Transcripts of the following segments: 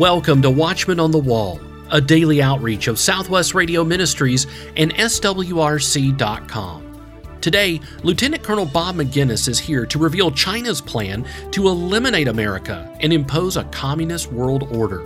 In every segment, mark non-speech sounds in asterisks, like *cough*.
Welcome to Watchman on the Wall, a daily outreach of Southwest Radio Ministries and SWRC.com. Today, Lieutenant Colonel Bob Maginnis is here to reveal China's plan to eliminate America and impose a communist world order.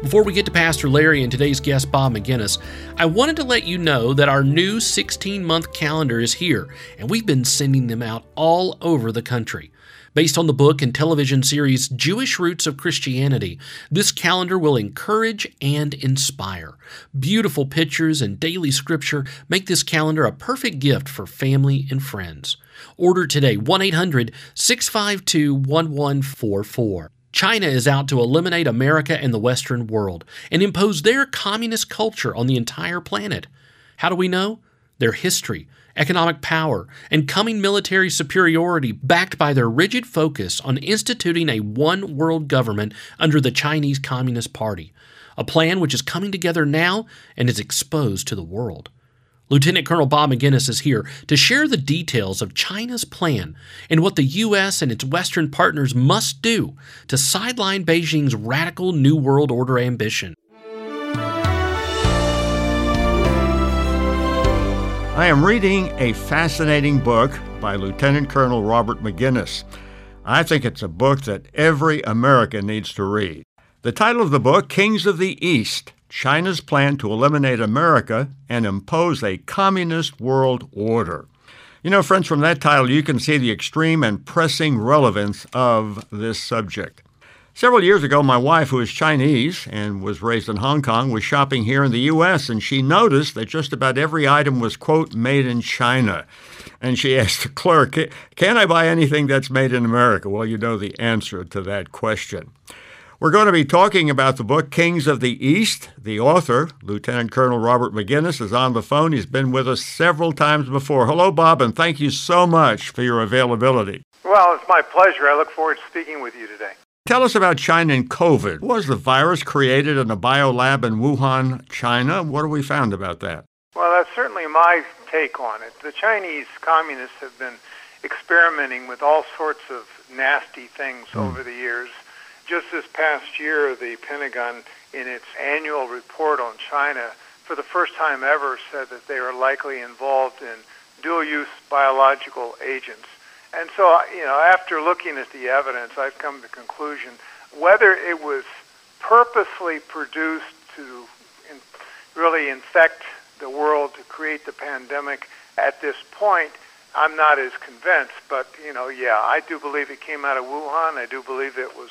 Before we get to Pastor Larry and today's guest, Bob Maginnis, I wanted to let you know that our new 16 month calendar is here, and we've been sending them out all over the country. Based on the book and television series Jewish Roots of Christianity, this calendar will encourage and inspire. Beautiful pictures and daily scripture make this calendar a perfect gift for family and friends. Order today 1 800 652 1144. China is out to eliminate America and the Western world and impose their communist culture on the entire planet. How do we know? Their history, economic power, and coming military superiority backed by their rigid focus on instituting a one world government under the Chinese Communist Party, a plan which is coming together now and is exposed to the world. Lieutenant Colonel Bob Maginnis is here to share the details of China's plan and what the U.S. and its Western partners must do to sideline Beijing's radical New World Order ambition. I am reading a fascinating book by Lieutenant Colonel Robert Maginnis. I think it's a book that every American needs to read. The title of the book, Kings of the East China's plan to eliminate America and impose a communist world order. You know, friends, from that title, you can see the extreme and pressing relevance of this subject. Several years ago, my wife, who is Chinese and was raised in Hong Kong, was shopping here in the U.S., and she noticed that just about every item was, quote, made in China. And she *laughs* asked the clerk, Can I buy anything that's made in America? Well, you know the answer to that question. We're going to be talking about the book Kings of the East. The author, Lieutenant Colonel Robert Maginnis, is on the phone. He's been with us several times before. Hello, Bob, and thank you so much for your availability. Well, it's my pleasure. I look forward to speaking with you today. Tell us about China and COVID. Was the virus created in a biolab in Wuhan, China? What have we found about that? Well, that's certainly my take on it. The Chinese communists have been experimenting with all sorts of nasty things mm. over the years just this past year, the Pentagon, in its annual report on China, for the first time ever, said that they are likely involved in dual use biological agents. And so, you know, after looking at the evidence, I've come to the conclusion whether it was purposely produced to in, really infect the world to create the pandemic at this point, I'm not as convinced. But, you know, yeah, I do believe it came out of Wuhan. I do believe it was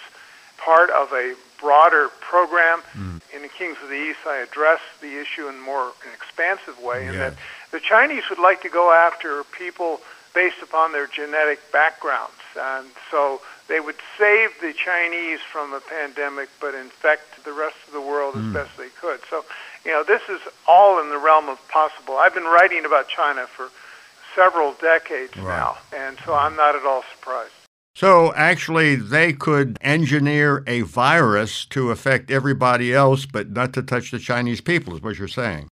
part of a broader program. Mm. In the Kings of the East, I address the issue in more an expansive way, and that the Chinese would like to go after people based upon their genetic backgrounds, and so they would save the Chinese from a pandemic, but infect the rest of the world mm. as best they could. So, you know, this is all in the realm of possible. I've been writing about China for several decades right. now, and so I'm not at all surprised. So actually, they could engineer a virus to affect everybody else, but not to touch the Chinese people, is what you're saying.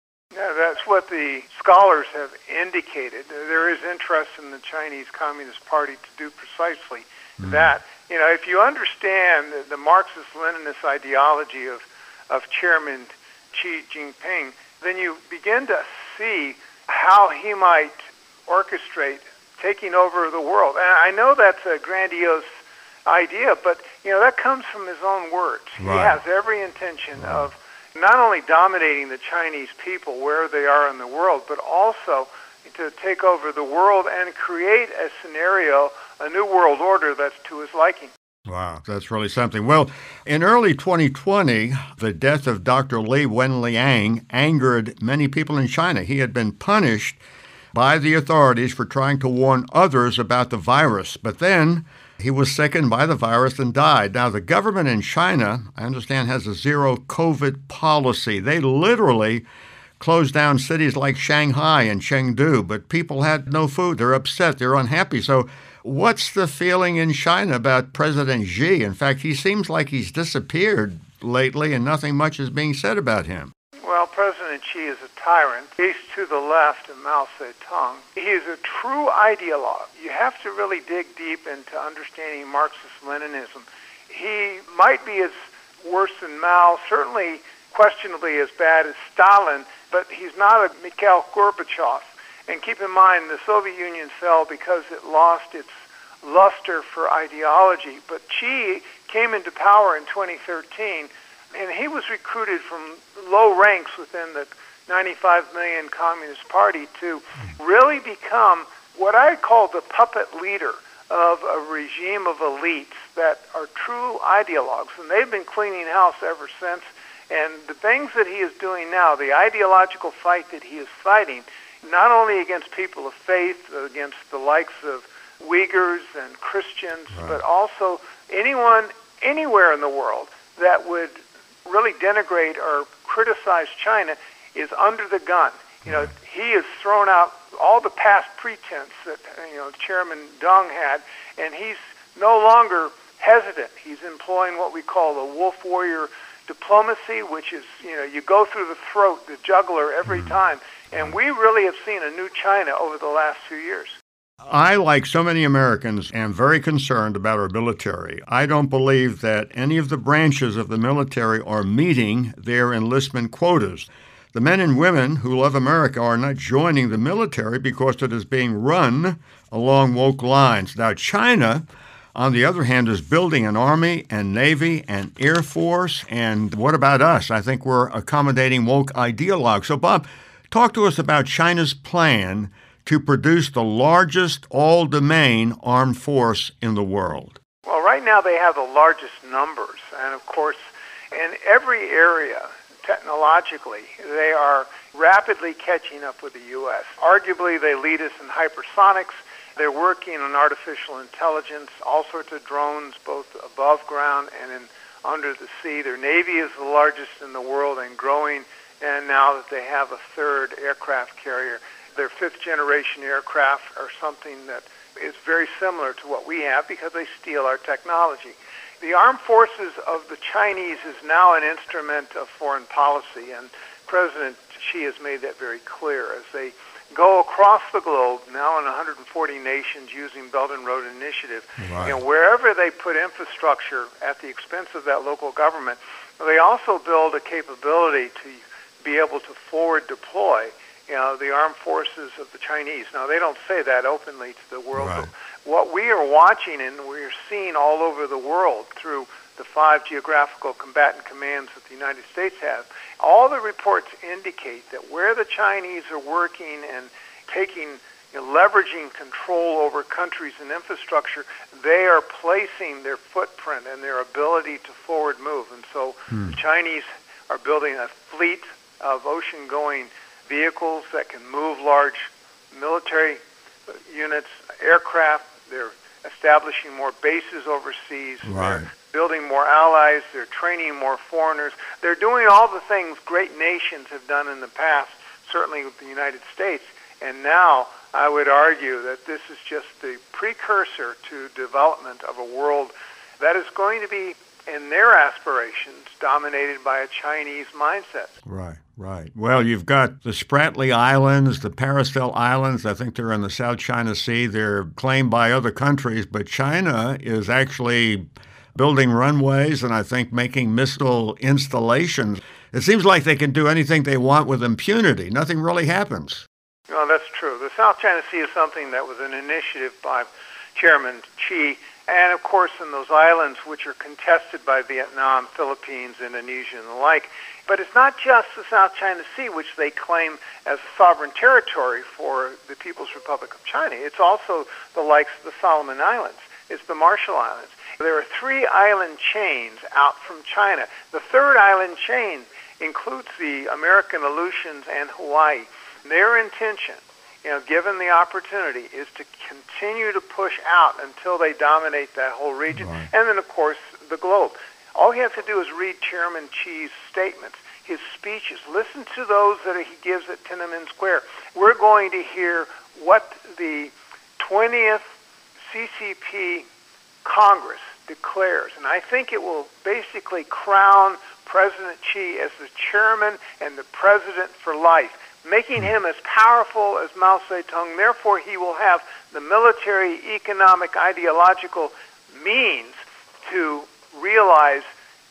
What the scholars have indicated. There is interest in the Chinese Communist Party to do precisely mm. that. You know, if you understand the, the Marxist-Leninist ideology of, of Chairman Xi Jinping, then you begin to see how he might orchestrate taking over the world. And I know that's a grandiose idea, but you know that comes from his own words. Right. He has every intention right. of not only dominating the Chinese people where they are in the world, but also to take over the world and create a scenario, a new world order that's to his liking. Wow, that's really something. Well, in early 2020, the death of Dr. Li Wenliang angered many people in China. He had been punished by the authorities for trying to warn others about the virus. But then he was sickened by the virus and died. Now, the government in China, I understand, has a zero COVID policy. They literally closed down cities like Shanghai and Chengdu, but people had no food. They're upset. They're unhappy. So, what's the feeling in China about President Xi? In fact, he seems like he's disappeared lately and nothing much is being said about him. Well, President Xi is a tyrant. He's to the left of Mao Zedong. He is a true ideologue. You have to really dig deep into understanding Marxist-Leninism. He might be as worse than Mao, certainly questionably as bad as Stalin, but he's not a Mikhail Gorbachev. And keep in mind, the Soviet Union fell because it lost its luster for ideology. But Xi came into power in 2013, and he was recruited from low ranks within the 95 million Communist Party to really become what I call the puppet leader of a regime of elites that are true ideologues. And they've been cleaning house ever since. And the things that he is doing now, the ideological fight that he is fighting, not only against people of faith, against the likes of Uyghurs and Christians, right. but also anyone anywhere in the world that would really denigrate or criticize China is under the gun. You know, he has thrown out all the past pretense that you know Chairman Deng had, and he's no longer hesitant. He's employing what we call the wolf warrior diplomacy, which is you know you go through the throat, the juggler every mm. time, and we really have seen a new China over the last few years. I, like so many Americans, am very concerned about our military. I don't believe that any of the branches of the military are meeting their enlistment quotas. The men and women who love America are not joining the military because it is being run along woke lines. Now, China, on the other hand, is building an army and navy and air force. And what about us? I think we're accommodating woke ideologues. So, Bob, talk to us about China's plan to produce the largest all domain armed force in the world. Well, right now they have the largest numbers. And of course, in every area, technologically. They are rapidly catching up with the U.S. Arguably, they lead us in hypersonics. They're working on artificial intelligence, all sorts of drones, both above ground and in under the sea. Their navy is the largest in the world and growing. And now that they have a third aircraft carrier, their fifth generation aircraft are something that is very similar to what we have because they steal our technology. The armed forces of the Chinese is now an instrument of foreign policy, and President Xi has made that very clear as they go across the globe now in 140 nations using Belt and Road Initiative. Right. Know, wherever they put infrastructure at the expense of that local government, they also build a capability to be able to forward deploy you know, the armed forces of the Chinese. Now, they don't say that openly to the world, right. but what we are watching and we're seeing all over the world through the five geographical combatant commands that the United States has, all the reports indicate that where the Chinese are working and taking, you know, leveraging control over countries and infrastructure, they are placing their footprint and their ability to forward move. And so hmm. the Chinese are building a fleet of ocean-going vehicles that can move large military units, aircraft. They're establishing more bases overseas. Right. They're building more allies. They're training more foreigners. They're doing all the things great nations have done in the past, certainly with the United States. And now I would argue that this is just the precursor to development of a world that is going to be, in their aspirations, dominated by a Chinese mindset. Right. Right. Well, you've got the Spratly Islands, the Paracel Islands. I think they're in the South China Sea. They're claimed by other countries, but China is actually building runways and I think making missile installations. It seems like they can do anything they want with impunity. Nothing really happens. No, that's true. The South China Sea is something that was an initiative by Chairman Xi. And of course, in those islands, which are contested by Vietnam, Philippines, Indonesia, and the like, but it's not just the South China Sea, which they claim as sovereign territory for the People's Republic of China. It's also the likes of the Solomon Islands. It's the Marshall Islands. There are three island chains out from China. The third island chain includes the American Aleutians and Hawaii. Their intention, you know, given the opportunity, is to continue to push out until they dominate that whole region, right. and then, of course, the globe. All you have to do is read Chairman Xi's statements, his speeches. Listen to those that he gives at Tiananmen Square. We're going to hear what the 20th CCP Congress declares. And I think it will basically crown President Xi as the chairman and the president for life, making him as powerful as Mao Zedong. Therefore, he will have the military, economic, ideological means to realize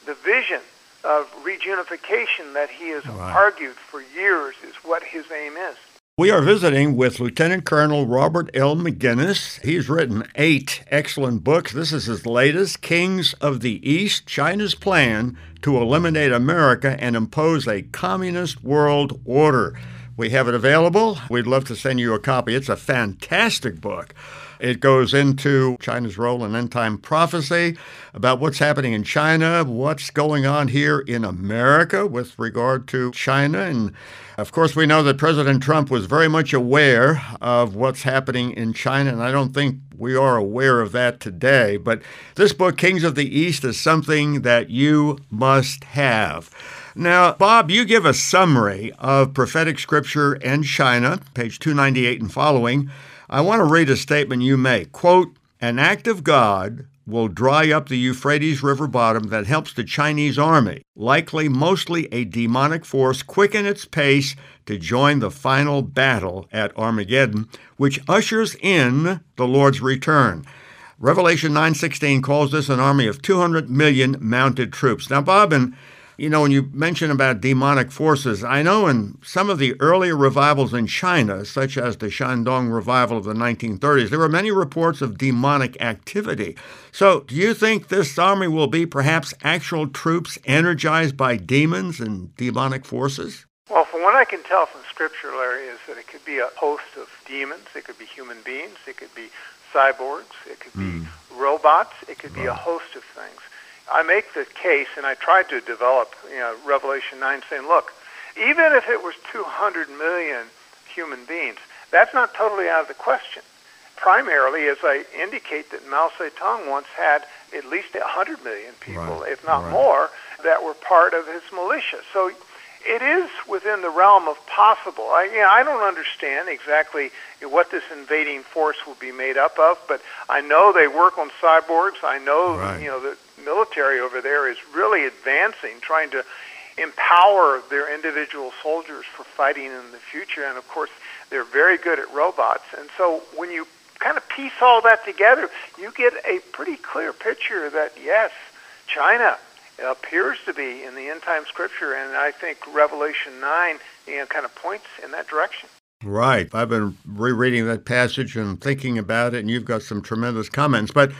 the vision of reunification that he has right. argued for years is what his aim is. We are visiting with Lieutenant Colonel Robert L. Maginnis. He's written eight excellent books. This is his latest Kings of the East China's Plan to Eliminate America and Impose a Communist World Order. We have it available. We'd love to send you a copy. It's a fantastic book. It goes into China's role in end time prophecy, about what's happening in China, what's going on here in America with regard to China. And of course, we know that President Trump was very much aware of what's happening in China, and I don't think we are aware of that today. But this book, Kings of the East, is something that you must have. Now, Bob, you give a summary of prophetic scripture and China, page 298 and following. I want to read a statement you make. Quote, an act of God will dry up the Euphrates River bottom that helps the Chinese army, likely mostly a demonic force, quicken its pace to join the final battle at Armageddon, which ushers in the Lord's return. Revelation 9:16 calls this an army of 200 million mounted troops. Now, Bob, and you know, when you mention about demonic forces, I know in some of the earlier revivals in China, such as the Shandong revival of the 1930s, there were many reports of demonic activity. So, do you think this army will be perhaps actual troops energized by demons and demonic forces? Well, from what I can tell from Scripture, Larry, is that it could be a host of demons, it could be human beings, it could be cyborgs, it could be mm. robots, it could be a host of things. I make the case, and I tried to develop you know, Revelation 9 saying, look, even if it was 200 million human beings, that's not totally out of the question. Primarily, as I indicate that Mao Zedong once had at least 100 million people, right. if not right. more, that were part of his militia. So it is within the realm of possible. I, you know, I don't understand exactly what this invading force will be made up of, but I know they work on cyborgs. I know, right. you know, the military over there is really advancing, trying to empower their individual soldiers for fighting in the future. And of course, they're very good at robots. And so when you kind of piece all that together, you get a pretty clear picture that yes, China appears to be in the end time scripture, and I think Revelation 9 you know, kind of points in that direction. Right. I've been rereading that passage and thinking about it, and you've got some tremendous comments. But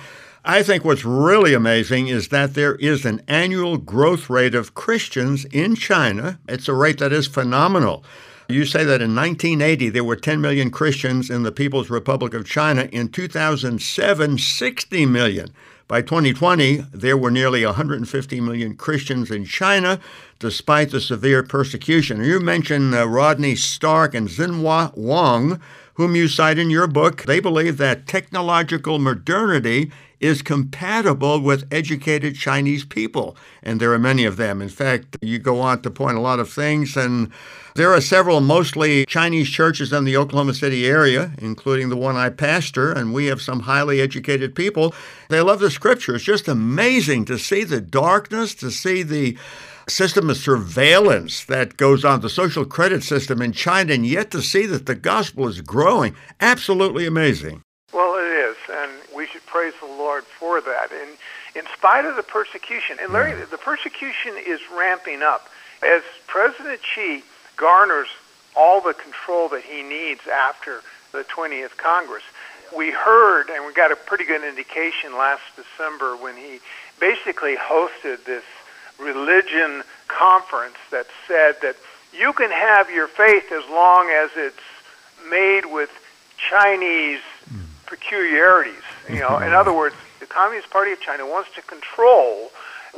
I think what's really amazing is that there is an annual growth rate of Christians in China. It's a rate that is phenomenal. You say that in 1980 there were 10 million Christians in the People's Republic of China. In 2007, 60 million. By 2020, there were nearly 150 million Christians in China, despite the severe persecution. You mentioned uh, Rodney Stark and Xiuhua Wang, whom you cite in your book. They believe that technological modernity is compatible with educated Chinese people, and there are many of them. In fact, you go on to point a lot of things, and there are several mostly Chinese churches in the Oklahoma City area, including the one I pastor, and we have some highly educated people. They love the scripture. It's just amazing to see the darkness, to see the system of surveillance that goes on, the social credit system in China, and yet to see that the gospel is growing. Absolutely amazing. Well, it is, and we should praise the Lord for that. And in spite of the persecution, and Larry, the persecution is ramping up. As President Xi garners all the control that he needs after the 20th Congress. We heard, and we got a pretty good indication last December when he basically hosted this religion conference that said that you can have your faith as long as it's made with Chinese hmm. peculiarities. You know, in other words, the Communist Party of China wants to control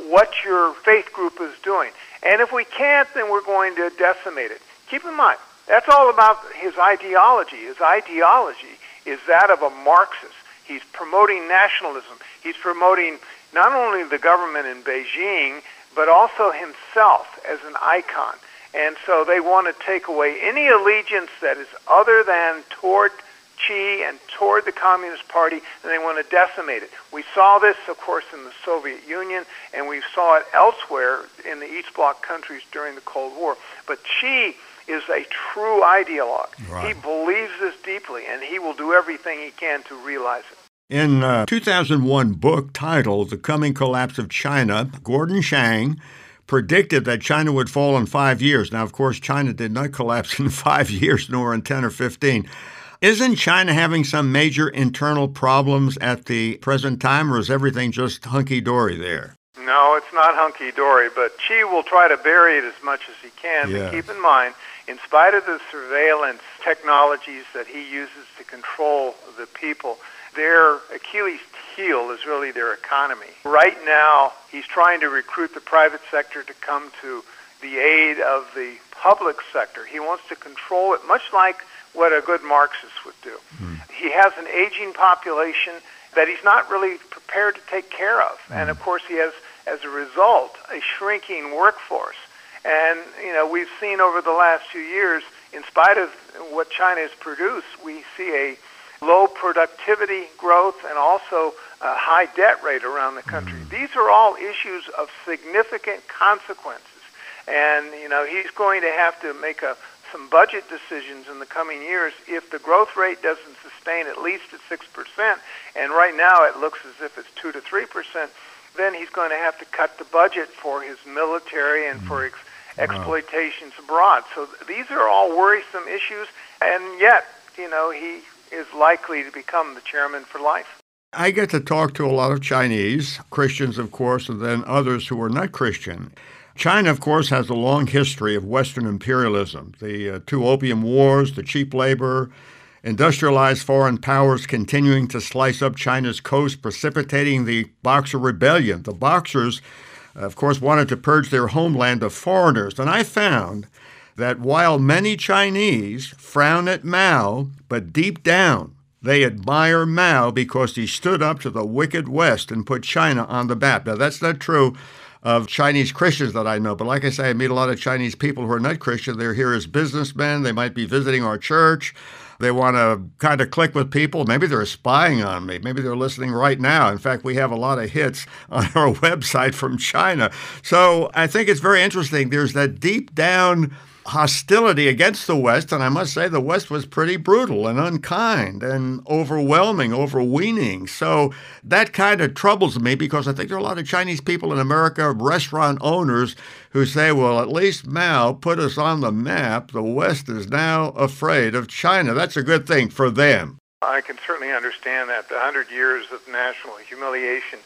what your faith group is doing. And if we can't, then we're going to decimate it. Keep in mind, that's all about his ideology. His ideology is that of a Marxist. He's promoting nationalism. He's promoting not only the government in Beijing, but also himself as an icon. And so they want to take away any allegiance that is other than toward Xi and toward the Communist Party, and they want to decimate it. We saw this, of course, in the Soviet Union, and we saw it elsewhere in the East Bloc countries during the Cold War. But Xi is a true ideologue. Right. He believes this deeply, and he will do everything he can to realize it. In uh, a 2001 book titled The Coming Collapse of China, Gordon Chang predicted that China would fall in five years. Now, of course, China did not collapse in *laughs* five years, nor in 10 or 15. Isn't China having some major internal problems at the present time, or is everything just hunky dory there? No, it's not hunky dory, but Xi will try to bury it as much as he can. Yeah. But keep in mind, in spite of the surveillance technologies that he uses to control the people, their Achilles heel is really their economy. Right now, he's trying to recruit the private sector to come to the aid of the public sector. He wants to control it, much like what a good Marxist would do. Mm. He has an aging population that he's not really prepared to take care of. Mm. And of course, he has, as a result, a shrinking workforce. And, you know, we've seen over the last few years, in spite of what China has produced, we see a low productivity growth and also a high debt rate around the country. Mm. These are all issues of significant consequences. And, you know, he's going to have to make a, some budget decisions in the coming years if the growth rate doesn't sustain at least at 6%, and right now it looks as if it's 2 to 3%, then he's going to have to cut the budget for his military and for ex- exploitations abroad. So these are all worrisome issues, and yet, you know, he is likely to become the chairman for life. I get to talk to a lot of Chinese, Christians, of course, and then others who are not Christian. China, of course, has a long history of Western imperialism. The uh, two opium wars, the cheap labor, industrialized foreign powers continuing to slice up China's coast, precipitating the Boxer Rebellion. The Boxers, of course, wanted to purge their homeland of foreigners. And I found that while many Chinese frown at Mao, but deep down they admire Mao because he stood up to the wicked West and put China on the map. Now, that's not true of Chinese Christians that I know, but like I say, I meet a lot of Chinese people who are not Christian. They're here as businessmen, they might be visiting our church. They want to kind of click with people. Maybe they're spying on me. Maybe they're listening right now. In fact, we have a lot of hits *laughs* on our website from China. So I think it's very interesting. There's that deep down hostility against the West, and I must say the West was pretty brutal and unkind and overwhelming, overweening. So that kind of troubles me because I think there are a lot of Chinese people in America, restaurant owners, who say, well, at least Mao put us on the map. The West is now afraid of China. That's a good thing for them. I can certainly understand that. The hundred years of national humiliation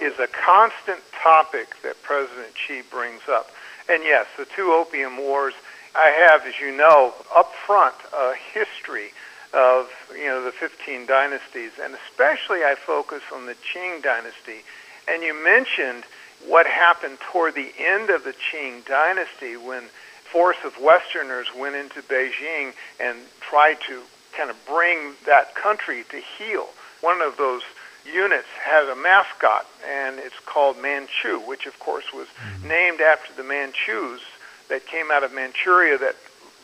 is a constant topic that President Xi brings up. And yes, the two opium wars I have, as you know, up front a history of you know the 15 dynasties, and especially I focus on the Qing dynasty. And you mentioned what happened toward the end of the Qing dynasty when force of Westerners went into Beijing and tried to kind of bring that country to heel. One of those units had a mascot, and it's called Manchu, which of course was mm-hmm. named after the Manchus that came out of Manchuria that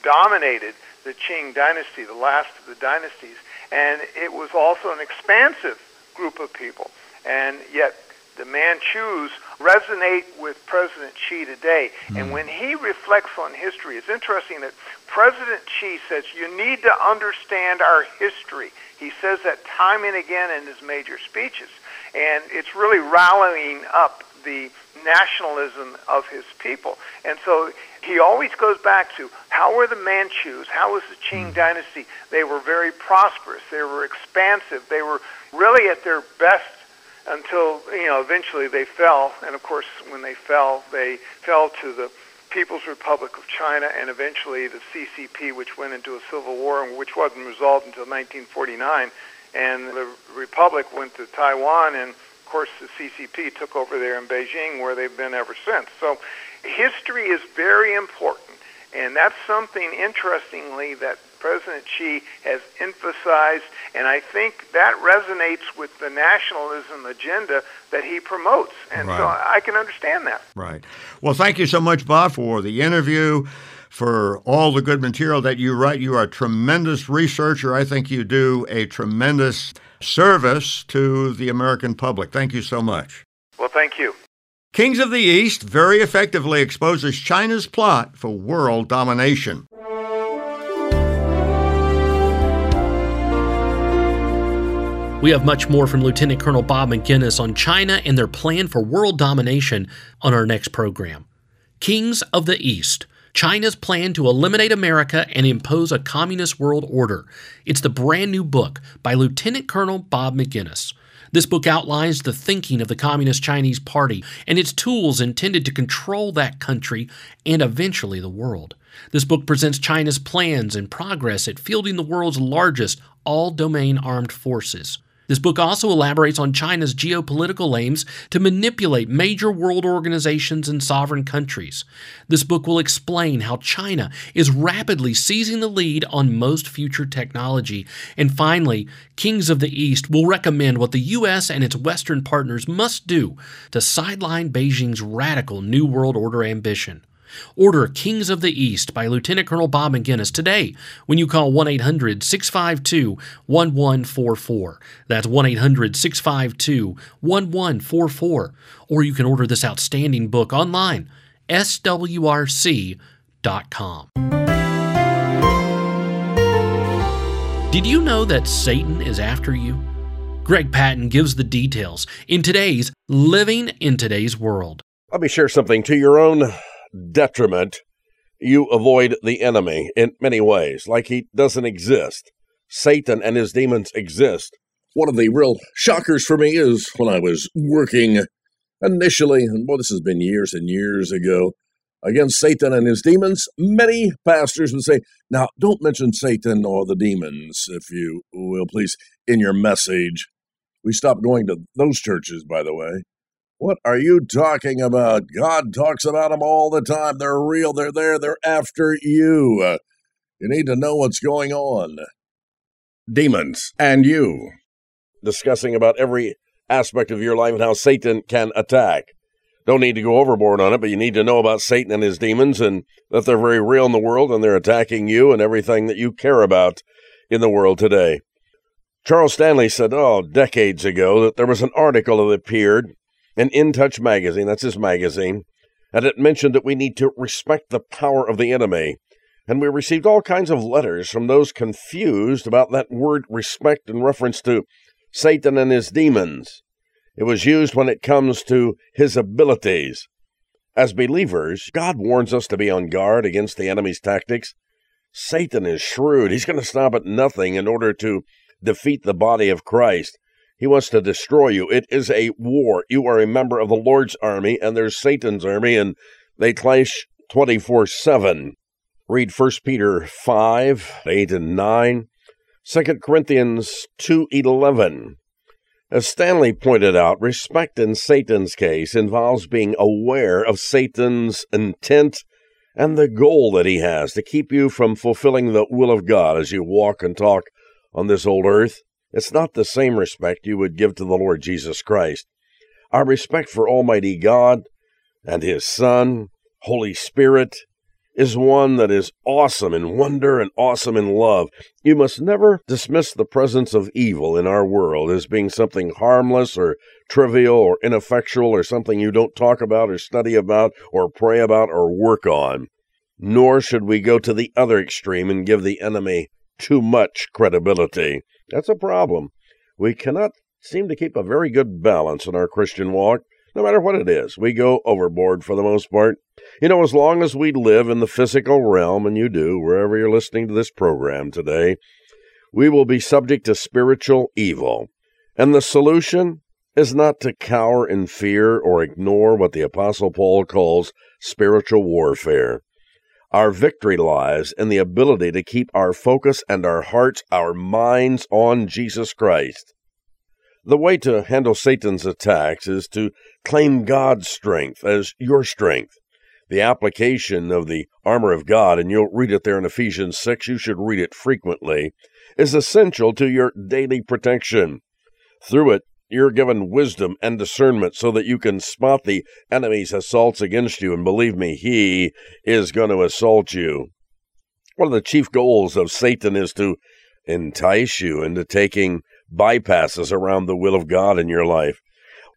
dominated the Qing dynasty, the last of the dynasties. And it was also an expansive group of people. And yet the Manchus resonate with President Xi today. Mm. And when he reflects on history, it's interesting that President Xi says, You need to understand our history. He says that time and again in his major speeches. And it's really rallying up the nationalism of his people. And so he always goes back to how were the Manchus, how was the Qing mm. dynasty? They were very prosperous, they were expansive, they were really at their best until, you know, eventually they fell. And of course, when they fell, they fell to the People's Republic of China and eventually the CCP, which went into a civil war and which wasn't resolved until 1949. And the Republic went to Taiwan and of course, the CCP took over there in Beijing, where they've been ever since. So, history is very important, and that's something interestingly that President Xi has emphasized, and I think that resonates with the nationalism agenda that he promotes. And right. so I can understand that. Right. Well, thank you so much, Bob, for the interview for all the good material that you write. You are a tremendous researcher. I think you do a tremendous service to the American public. Thank you so much. Well, thank you. Kings of the East very effectively exposes China's plot for world domination. We have much more from Lieutenant Colonel Bob Maginnis on China and their plan for world domination on our next program. Kings of the East China's plan to eliminate America and impose a communist world order. It's the brand new book by Lieutenant Colonel Bob Maginnis. This book outlines the thinking of the Communist Chinese Party and its tools intended to control that country and eventually the world. This book presents China's plans and progress at fielding the world's largest all domain armed forces. This book also elaborates on China's geopolitical aims to manipulate major world organizations and sovereign countries. This book will explain how China is rapidly seizing the lead on most future technology. And finally, Kings of the East will recommend what the U.S. and its Western partners must do to sideline Beijing's radical New World Order ambition. Order Kings of the East by Lieutenant Colonel Bob Maginnis today when you call 1 800 652 1144. That's 1 800 652 1144. Or you can order this outstanding book online, swrc.com. Did you know that Satan is after you? Greg Patton gives the details in today's Living in Today's World. Let me share something to your own detriment, you avoid the enemy in many ways, like he doesn't exist. Satan and his demons exist. One of the real shockers for me is when I was working initially, and well, this has been years and years ago, against Satan and his demons. Many pastors would say, Now, don't mention Satan or the demons, if you will, please, in your message. We stopped going to those churches, by the way. What are you talking about? God talks about them all the time. They're real. They're there. They're after you. You need to know what's going on. Demons and you. Discussing about every aspect of your life and how Satan can attack. Don't need to go overboard on it, but you need to know about Satan and his demons and that they're very real in the world and they're attacking you and everything that you care about in the world today. Charles Stanley said, oh, decades ago, that there was an article that appeared in In Touch magazine, that's his magazine, and it mentioned that we need to respect the power of the enemy. And we received all kinds of letters from those confused about that word respect in reference to Satan and his demons. It was used when it comes to his abilities. As believers, God warns us to be on guard against the enemy's tactics. Satan is shrewd. He's going to stop at nothing in order to defeat the body of Christ. He wants to destroy you. It is a war. You are a member of the Lord's army, and there's Satan's army, and they clash 24 7. Read 1 Peter 5, 8 and 9, 2 Corinthians 2, 11. As Stanley pointed out, respect in Satan's case involves being aware of Satan's intent and the goal that he has to keep you from fulfilling the will of God as you walk and talk on this old earth. It's not the same respect you would give to the Lord Jesus Christ. Our respect for Almighty God and His Son, Holy Spirit, is one that is awesome in wonder and awesome in love. You must never dismiss the presence of evil in our world as being something harmless or trivial or ineffectual or something you don't talk about or study about or pray about or work on. Nor should we go to the other extreme and give the enemy too much credibility. That's a problem. We cannot seem to keep a very good balance in our Christian walk, no matter what it is. We go overboard for the most part. You know, as long as we live in the physical realm, and you do, wherever you're listening to this program today, we will be subject to spiritual evil. And the solution is not to cower in fear or ignore what the Apostle Paul calls spiritual warfare. Our victory lies in the ability to keep our focus and our hearts, our minds on Jesus Christ. The way to handle Satan's attacks is to claim God's strength as your strength. The application of the armor of God, and you'll read it there in Ephesians 6, you should read it frequently, is essential to your daily protection. Through it, you're given wisdom and discernment so that you can spot the enemy's assaults against you. And believe me, he is going to assault you. One of the chief goals of Satan is to entice you into taking bypasses around the will of God in your life.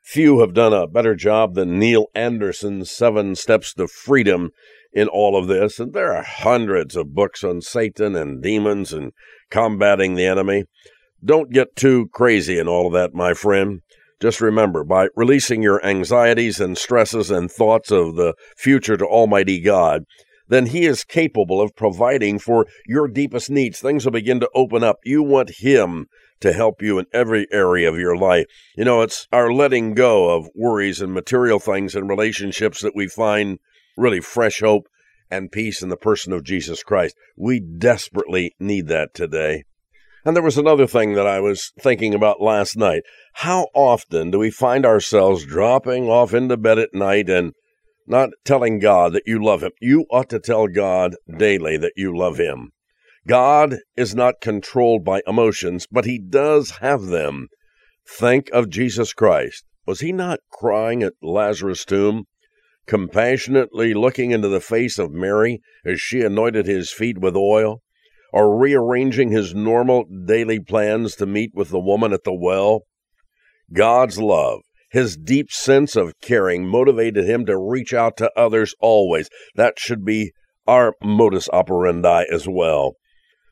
Few have done a better job than Neil Anderson's Seven Steps to Freedom in all of this, and there are hundreds of books on Satan and demons and combating the enemy. Don't get too crazy in all of that, my friend. Just remember, by releasing your anxieties and stresses and thoughts of the future to Almighty God, then He is capable of providing for your deepest needs. Things will begin to open up. You want Him to help you in every area of your life. You know, it's our letting go of worries and material things and relationships that we find really fresh hope and peace in the person of Jesus Christ. We desperately need that today. And there was another thing that I was thinking about last night. How often do we find ourselves dropping off into bed at night and not telling God that you love Him? You ought to tell God daily that you love Him. God is not controlled by emotions, but he does have them. Think of Jesus Christ. Was he not crying at Lazarus' tomb, compassionately looking into the face of Mary as she anointed his feet with oil, or rearranging his normal daily plans to meet with the woman at the well? God's love, his deep sense of caring, motivated him to reach out to others always. That should be our modus operandi as well.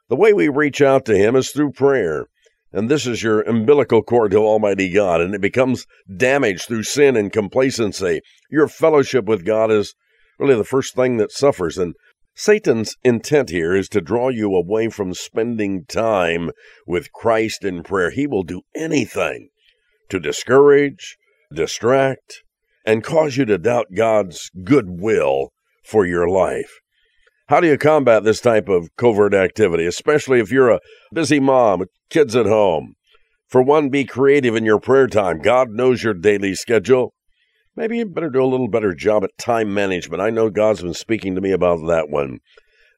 The way we reach out to Him is through prayer. And this is your umbilical cord to Almighty God, and it becomes damaged through sin and complacency. Your fellowship with God is really the first thing that suffers. And Satan's intent here is to draw you away from spending time with Christ in prayer. He will do anything to discourage, distract, and cause you to doubt God's goodwill for your life. How do you combat this type of covert activity, especially if you're a busy mom with kids at home? For one, be creative in your prayer time. God knows your daily schedule. Maybe you better do a little better job at time management. I know God's been speaking to me about that one.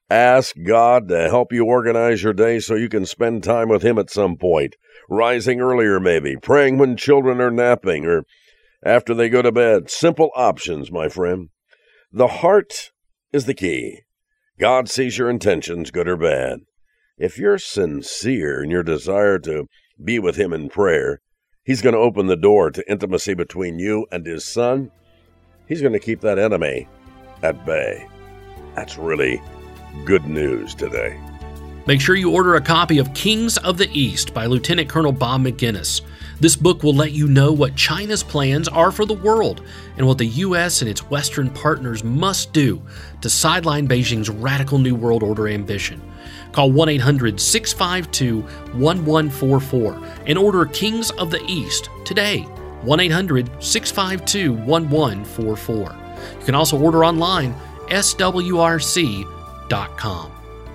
Ask God to help you organize your day so you can spend time with Him at some point. Rising earlier, maybe. Praying when children are napping or after they go to bed. Simple options, my friend. The heart is the key. God sees your intentions, good or bad. If you're sincere in your desire to be with Him in prayer, He's going to open the door to intimacy between you and His Son. He's going to keep that enemy at bay. That's really good news today. Make sure you order a copy of Kings of the East by Lieutenant Colonel Bob Maginnis. This book will let you know what China's plans are for the world and what the U.S. and its Western partners must do to sideline Beijing's radical New World Order ambition. Call 1 800 652 1144 and order Kings of the East today. 1 800 652 1144. You can also order online swrc.com.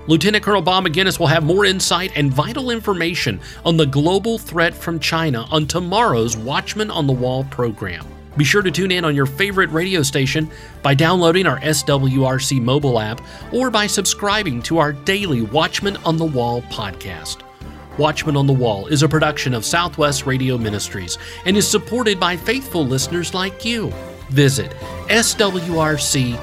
Lieutenant Colonel Bob Maginnis will have more insight and vital information on the global threat from China on tomorrow's Watchman on the Wall program. Be sure to tune in on your favorite radio station by downloading our SWRC mobile app or by subscribing to our daily Watchman on the Wall podcast. Watchman on the Wall is a production of Southwest Radio Ministries and is supported by faithful listeners like you. Visit swrc.com.